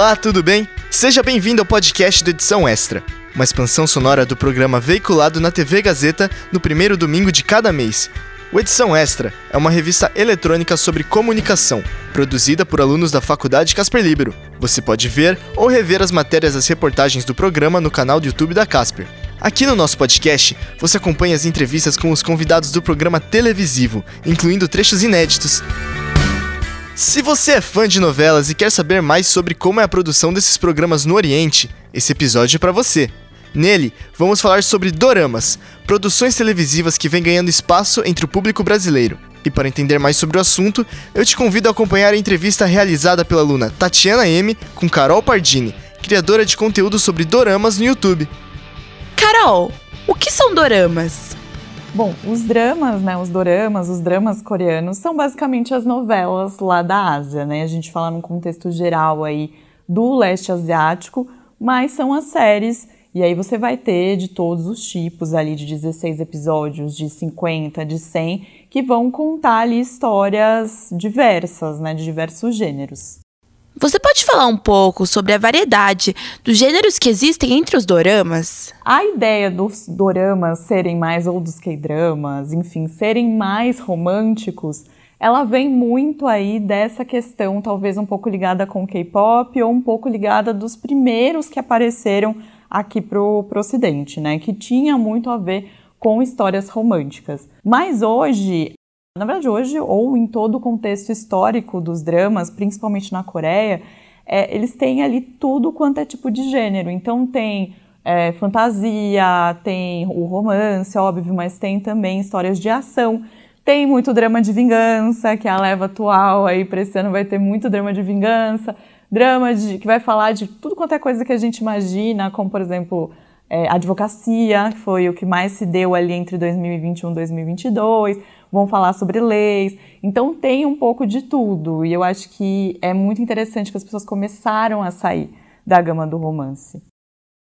Olá, tudo bem? Seja bem-vindo ao podcast do Edição Extra, uma expansão sonora do programa veiculado na TV Gazeta no primeiro domingo de cada mês. O Edição Extra é uma revista eletrônica sobre comunicação, produzida por alunos da Faculdade Casper Libero. Você pode ver ou rever as matérias das reportagens do programa no canal do YouTube da Casper. Aqui no nosso podcast, você acompanha as entrevistas com os convidados do programa televisivo, incluindo trechos inéditos. Se você é fã de novelas e quer saber mais sobre como é a produção desses programas no Oriente, esse episódio é para você. Nele, vamos falar sobre doramas, produções televisivas que vêm ganhando espaço entre o público brasileiro. E para entender mais sobre o assunto, eu te convido a acompanhar a entrevista realizada pela aluna Tatiana M com Carol Pardini, criadora de conteúdo sobre doramas no YouTube. Carol, o que são doramas? Bom, os dramas, né, os doramas, os dramas coreanos são basicamente as novelas lá da Ásia, né? A gente fala num contexto geral aí do leste asiático, mas são as séries e aí você vai ter de todos os tipos ali de 16 episódios, de 50, de 100, que vão contar ali histórias diversas, né, de diversos gêneros. Você pode falar um pouco sobre a variedade dos gêneros que existem entre os doramas? A ideia dos doramas serem mais, ou dos K-dramas, enfim, serem mais românticos, ela vem muito aí dessa questão, talvez um pouco ligada com o K-pop, ou um pouco ligada dos primeiros que apareceram aqui pro, pro ocidente, né? Que tinha muito a ver com histórias românticas. Mas hoje na verdade, hoje, ou em todo o contexto histórico dos dramas, principalmente na Coreia, é, eles têm ali tudo quanto é tipo de gênero. Então tem é, fantasia, tem o romance, óbvio, mas tem também histórias de ação. Tem muito drama de vingança, que é a leva atual aí para esse ano vai ter muito drama de vingança, drama de, que vai falar de tudo quanto é coisa que a gente imagina, como por exemplo é, advocacia, que foi o que mais se deu ali entre 2021 e 2022 vão falar sobre leis. Então tem um pouco de tudo. E eu acho que é muito interessante que as pessoas começaram a sair da gama do romance.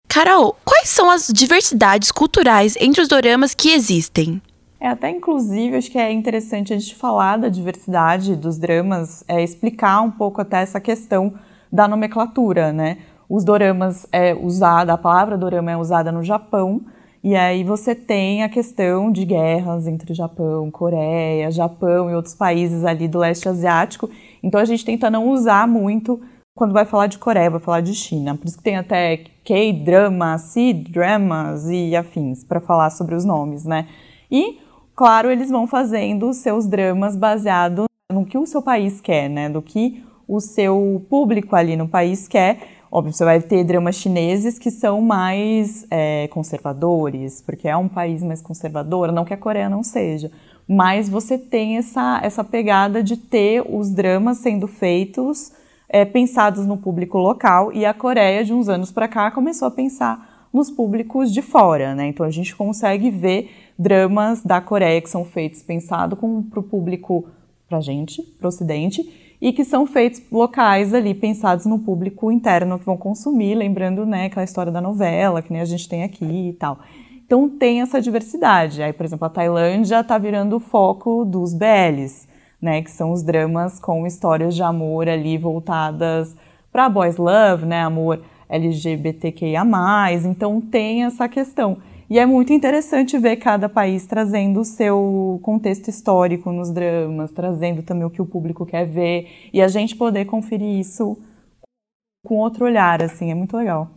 Carol, quais são as diversidades culturais entre os doramas que existem? É até inclusive acho que é interessante a gente falar da diversidade dos dramas, é, explicar um pouco até essa questão da nomenclatura, né? Os doramas é usada, a palavra dorama é usada no Japão, e aí você tem a questão de guerras entre Japão, Coreia, Japão e outros países ali do leste asiático. Então a gente tenta não usar muito quando vai falar de Coreia, vai falar de China. Por isso que tem até K-drama, C-dramas e afins para falar sobre os nomes, né? E, claro, eles vão fazendo os seus dramas baseado no que o seu país quer, né? Do que o seu público ali no país quer Óbvio, você vai ter dramas chineses que são mais é, conservadores, porque é um país mais conservador, não que a Coreia não seja, mas você tem essa, essa pegada de ter os dramas sendo feitos é, pensados no público local, e a Coreia, de uns anos para cá, começou a pensar nos públicos de fora, né? Então a gente consegue ver dramas da Coreia que são feitos pensados para o público, para gente, para o Ocidente, e que são feitos locais ali, pensados no público interno que vão consumir, lembrando, né, aquela história da novela, que nem a gente tem aqui e tal. Então tem essa diversidade. Aí, por exemplo, a Tailândia está virando o foco dos BLs, né, que são os dramas com histórias de amor ali voltadas para boys love, né, amor LGBTQIA+. Então tem essa questão. E é muito interessante ver cada país trazendo o seu contexto histórico nos dramas, trazendo também o que o público quer ver e a gente poder conferir isso com outro olhar, assim, é muito legal.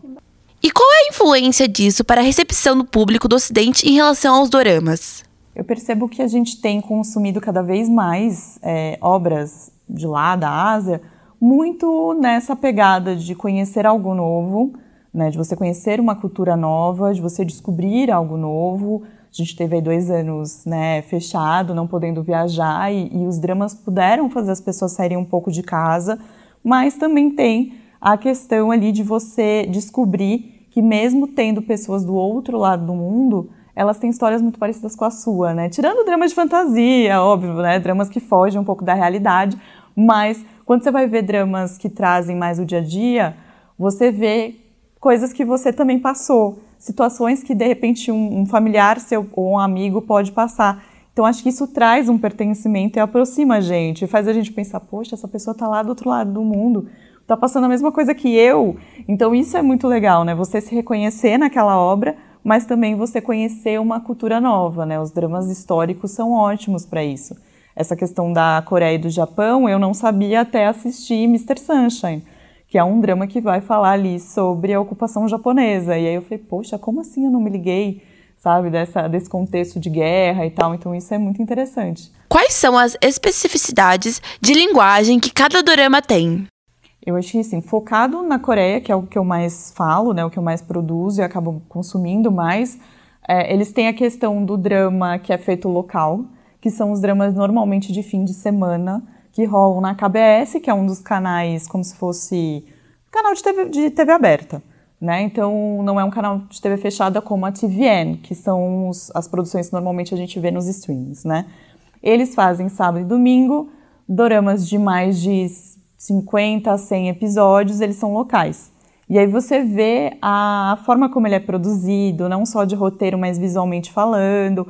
E qual é a influência disso para a recepção do público do Ocidente em relação aos doramas? Eu percebo que a gente tem consumido cada vez mais é, obras de lá, da Ásia, muito nessa pegada de conhecer algo novo, né, de você conhecer uma cultura nova, de você descobrir algo novo. A gente teve aí dois anos né, fechado, não podendo viajar, e, e os dramas puderam fazer as pessoas saírem um pouco de casa, mas também tem a questão ali de você descobrir que mesmo tendo pessoas do outro lado do mundo, elas têm histórias muito parecidas com a sua, né? Tirando dramas de fantasia, óbvio, né? Dramas que fogem um pouco da realidade, mas quando você vai ver dramas que trazem mais o dia a dia, você vê coisas que você também passou, situações que de repente um, um familiar seu ou um amigo pode passar. Então acho que isso traz um pertencimento e aproxima a gente, faz a gente pensar, poxa, essa pessoa está lá do outro lado do mundo. tá passando a mesma coisa que eu. Então isso é muito legal, né? Você se reconhecer naquela obra, mas também você conhecer uma cultura nova, né? Os dramas históricos são ótimos para isso. Essa questão da Coreia e do Japão, eu não sabia até assistir Mr. Sunshine, que é um drama que vai falar ali sobre a ocupação japonesa. E aí eu falei, poxa, como assim eu não me liguei? sabe, dessa, desse contexto de guerra e tal. Então isso é muito interessante. Quais são as especificidades de linguagem que cada dorama tem? Eu que, assim, focado na Coreia, que é o que eu mais falo, né, o que eu mais produzo e acabo consumindo mais, é, eles têm a questão do drama que é feito local, que são os dramas normalmente de fim de semana, que rolam na KBS, que é um dos canais, como se fosse canal de TV, de TV aberta. Né? Então, não é um canal de TV fechada como a TVN, que são os, as produções que normalmente a gente vê nos streams. Né? Eles fazem sábado e domingo, doramas de mais de 50 a 100 episódios, eles são locais. E aí você vê a, forma como ele é produzido, não só de roteiro, mas visualmente falando,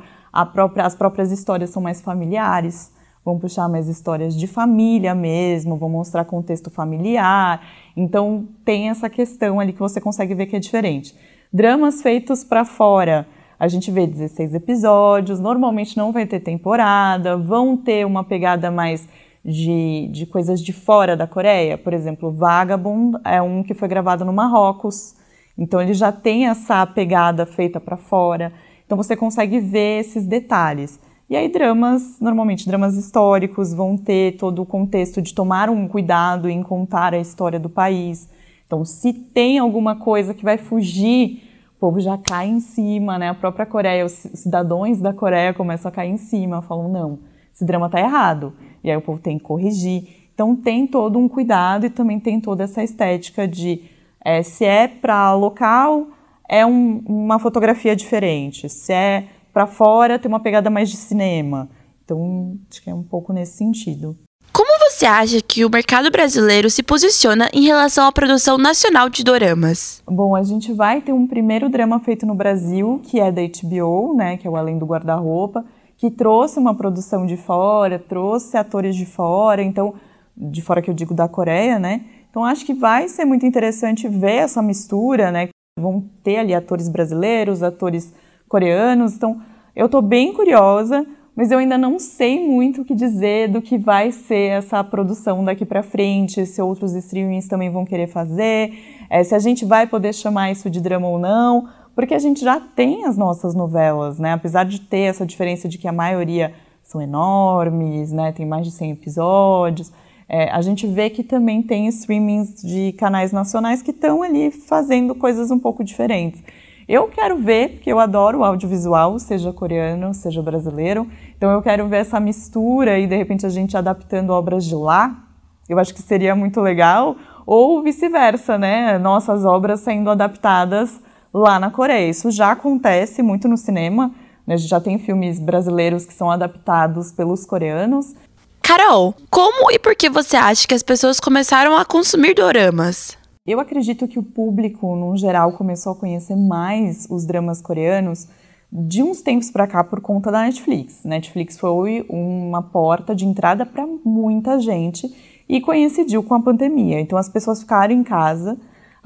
própria, as próprias histórias são mais familiares vão puxar mais histórias de família mesmo, vão mostrar contexto familiar. Então tem essa questão ali que você consegue ver que é diferente. Dramas feitos para fora, a gente vê 16 episódios, normalmente não vai ter temporada, vão ter uma pegada mais de, de coisas de fora da Coreia. Por exemplo, Vagabond é um que foi gravado no Marrocos, então ele já tem essa pegada feita para fora. Então você consegue ver esses detalhes. E aí dramas, normalmente dramas históricos, vão ter todo o contexto de tomar um cuidado em contar a história do país. Então, se tem alguma coisa que vai fugir, o povo já cai em cima, né? A própria Coreia, os cidadãos da Coreia começam a cair em cima, falam, não, esse drama tá errado. E aí o povo tem que corrigir. Então, tem todo um cuidado e também tem toda essa estética de é, se é para local, é um, uma fotografia diferente. Se é para fora tem uma pegada mais de cinema. Então, acho que é um pouco nesse sentido. Como você acha que o mercado brasileiro se posiciona em relação à produção nacional de doramas? Bom, a gente vai ter um primeiro drama feito no Brasil, que é da HBO, né, que é o Além do Guarda-Roupa, que trouxe uma produção de fora, trouxe atores de fora, então de fora que eu digo da Coreia, né? Então acho que vai ser muito interessante ver essa mistura, né? Vão ter ali atores brasileiros, atores coreanos. Então, eu estou bem curiosa, mas eu ainda não sei muito o que dizer do que vai ser essa produção daqui para frente, se outros streamings também vão querer fazer, é, se a gente vai poder chamar isso de drama ou não, porque a gente já tem as nossas novelas, né? Apesar de ter essa diferença de que a maioria são enormes, né? Tem mais de 100 episódios. É, a gente vê que também tem streamings de canais nacionais que estão ali fazendo coisas um pouco diferentes. Eu quero ver, porque eu adoro o audiovisual, seja coreano, seja brasileiro. Então eu quero ver essa mistura e de repente a gente adaptando obras de lá. Eu acho que seria muito legal. Ou vice-versa, né? Nossas obras sendo adaptadas lá na Coreia. Isso já acontece muito no cinema. Né? A gente já tem filmes brasileiros que são adaptados pelos coreanos. Carol, como e por que você acha que as pessoas começaram a consumir doramas? Eu acredito que o público, no geral, começou a conhecer mais os dramas coreanos de uns tempos para cá por conta da Netflix. Netflix foi uma porta de entrada para muita gente e coincidiu com a pandemia. Então as pessoas ficaram em casa,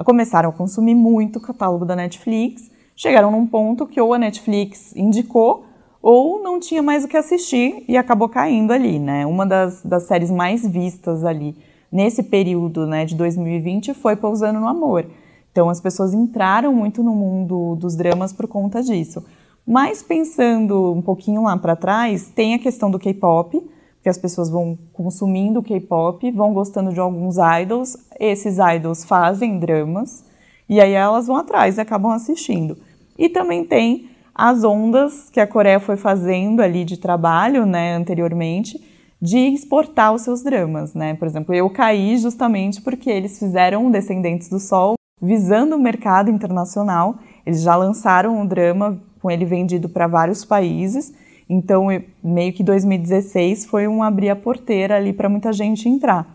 começaram a consumir muito o catálogo da Netflix, chegaram num ponto que ou a Netflix indicou ou não tinha mais o que assistir e acabou caindo ali, né? Uma das, das séries mais vistas ali nesse período né, de 2020 foi Pousando no Amor. Então as pessoas entraram muito no mundo dos dramas por conta disso. Mas pensando um pouquinho lá para trás, tem a questão do K-pop, que as pessoas vão consumindo K-pop, vão gostando de alguns idols, esses idols fazem dramas, e aí elas vão atrás e acabam assistindo. E também tem as ondas que a Coreia foi fazendo ali de trabalho, né, anteriormente, de exportar os seus dramas, né? Por exemplo, eu caí justamente porque eles fizeram Descendentes do Sol visando o mercado internacional. Eles já lançaram um drama com ele vendido para vários países. Então, meio que 2016 foi um abrir a porteira ali para muita gente entrar.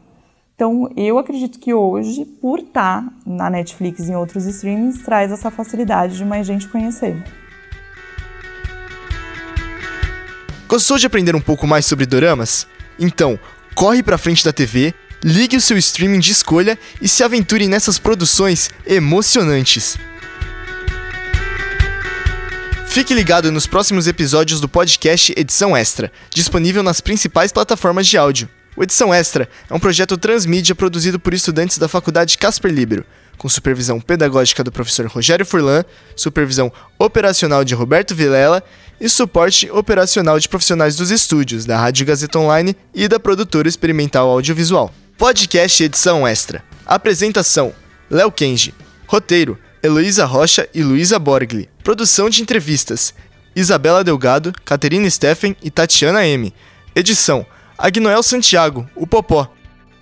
Então, eu acredito que hoje, por estar tá na Netflix e em outros streamings, traz essa facilidade de mais gente conhecer. Gostou de aprender um pouco mais sobre doramas? Então, corre pra frente da TV, Ligue o seu streaming de escolha e se aventure nessas produções emocionantes. Fique ligado nos próximos episódios do podcast Edição Extra, disponível nas principais plataformas de áudio. O Edição Extra é um projeto transmídia produzido por estudantes da Faculdade Casper Libero, com supervisão pedagógica do professor Rogério Furlan, supervisão operacional de Roberto Vilela e suporte operacional de profissionais dos estúdios da Rádio Gazeta Online e da produtora experimental audiovisual. Podcast Edição Extra. Apresentação: Léo Kenji. Roteiro: Heloísa Rocha e Luísa Borgli. Produção de entrevistas: Isabela Delgado, Caterina Steffen e Tatiana M. Edição: Agnoel Santiago, o Popó.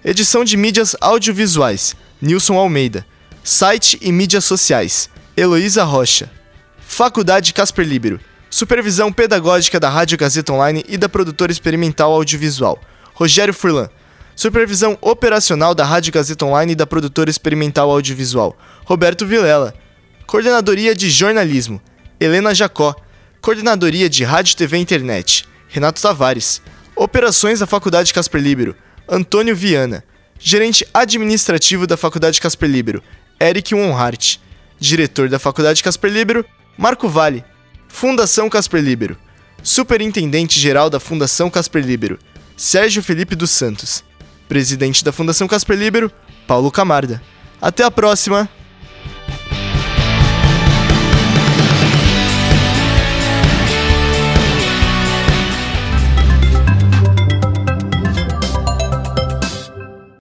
Edição de mídias audiovisuais: Nilson Almeida. Site e mídias sociais: Heloísa Rocha. Faculdade Casper Libero. Supervisão pedagógica da Rádio Gazeta Online e da produtora experimental audiovisual: Rogério Furlan. Supervisão operacional da Rádio Gazeta Online e da produtora experimental audiovisual, Roberto Vilela. Coordenadoria de jornalismo, Helena Jacó. Coordenadoria de Rádio TV e Internet, Renato Tavares. Operações da Faculdade Casper Libero, Antônio Viana. Gerente administrativo da Faculdade Casper Libero, Eric Wonhart. Diretor da Faculdade Casper Libero, Marco Vale. Fundação Casper Libero. Superintendente geral da Fundação Casper Libero, Sérgio Felipe dos Santos. Presidente da Fundação Casper Libero, Paulo Camarda. Até a próxima!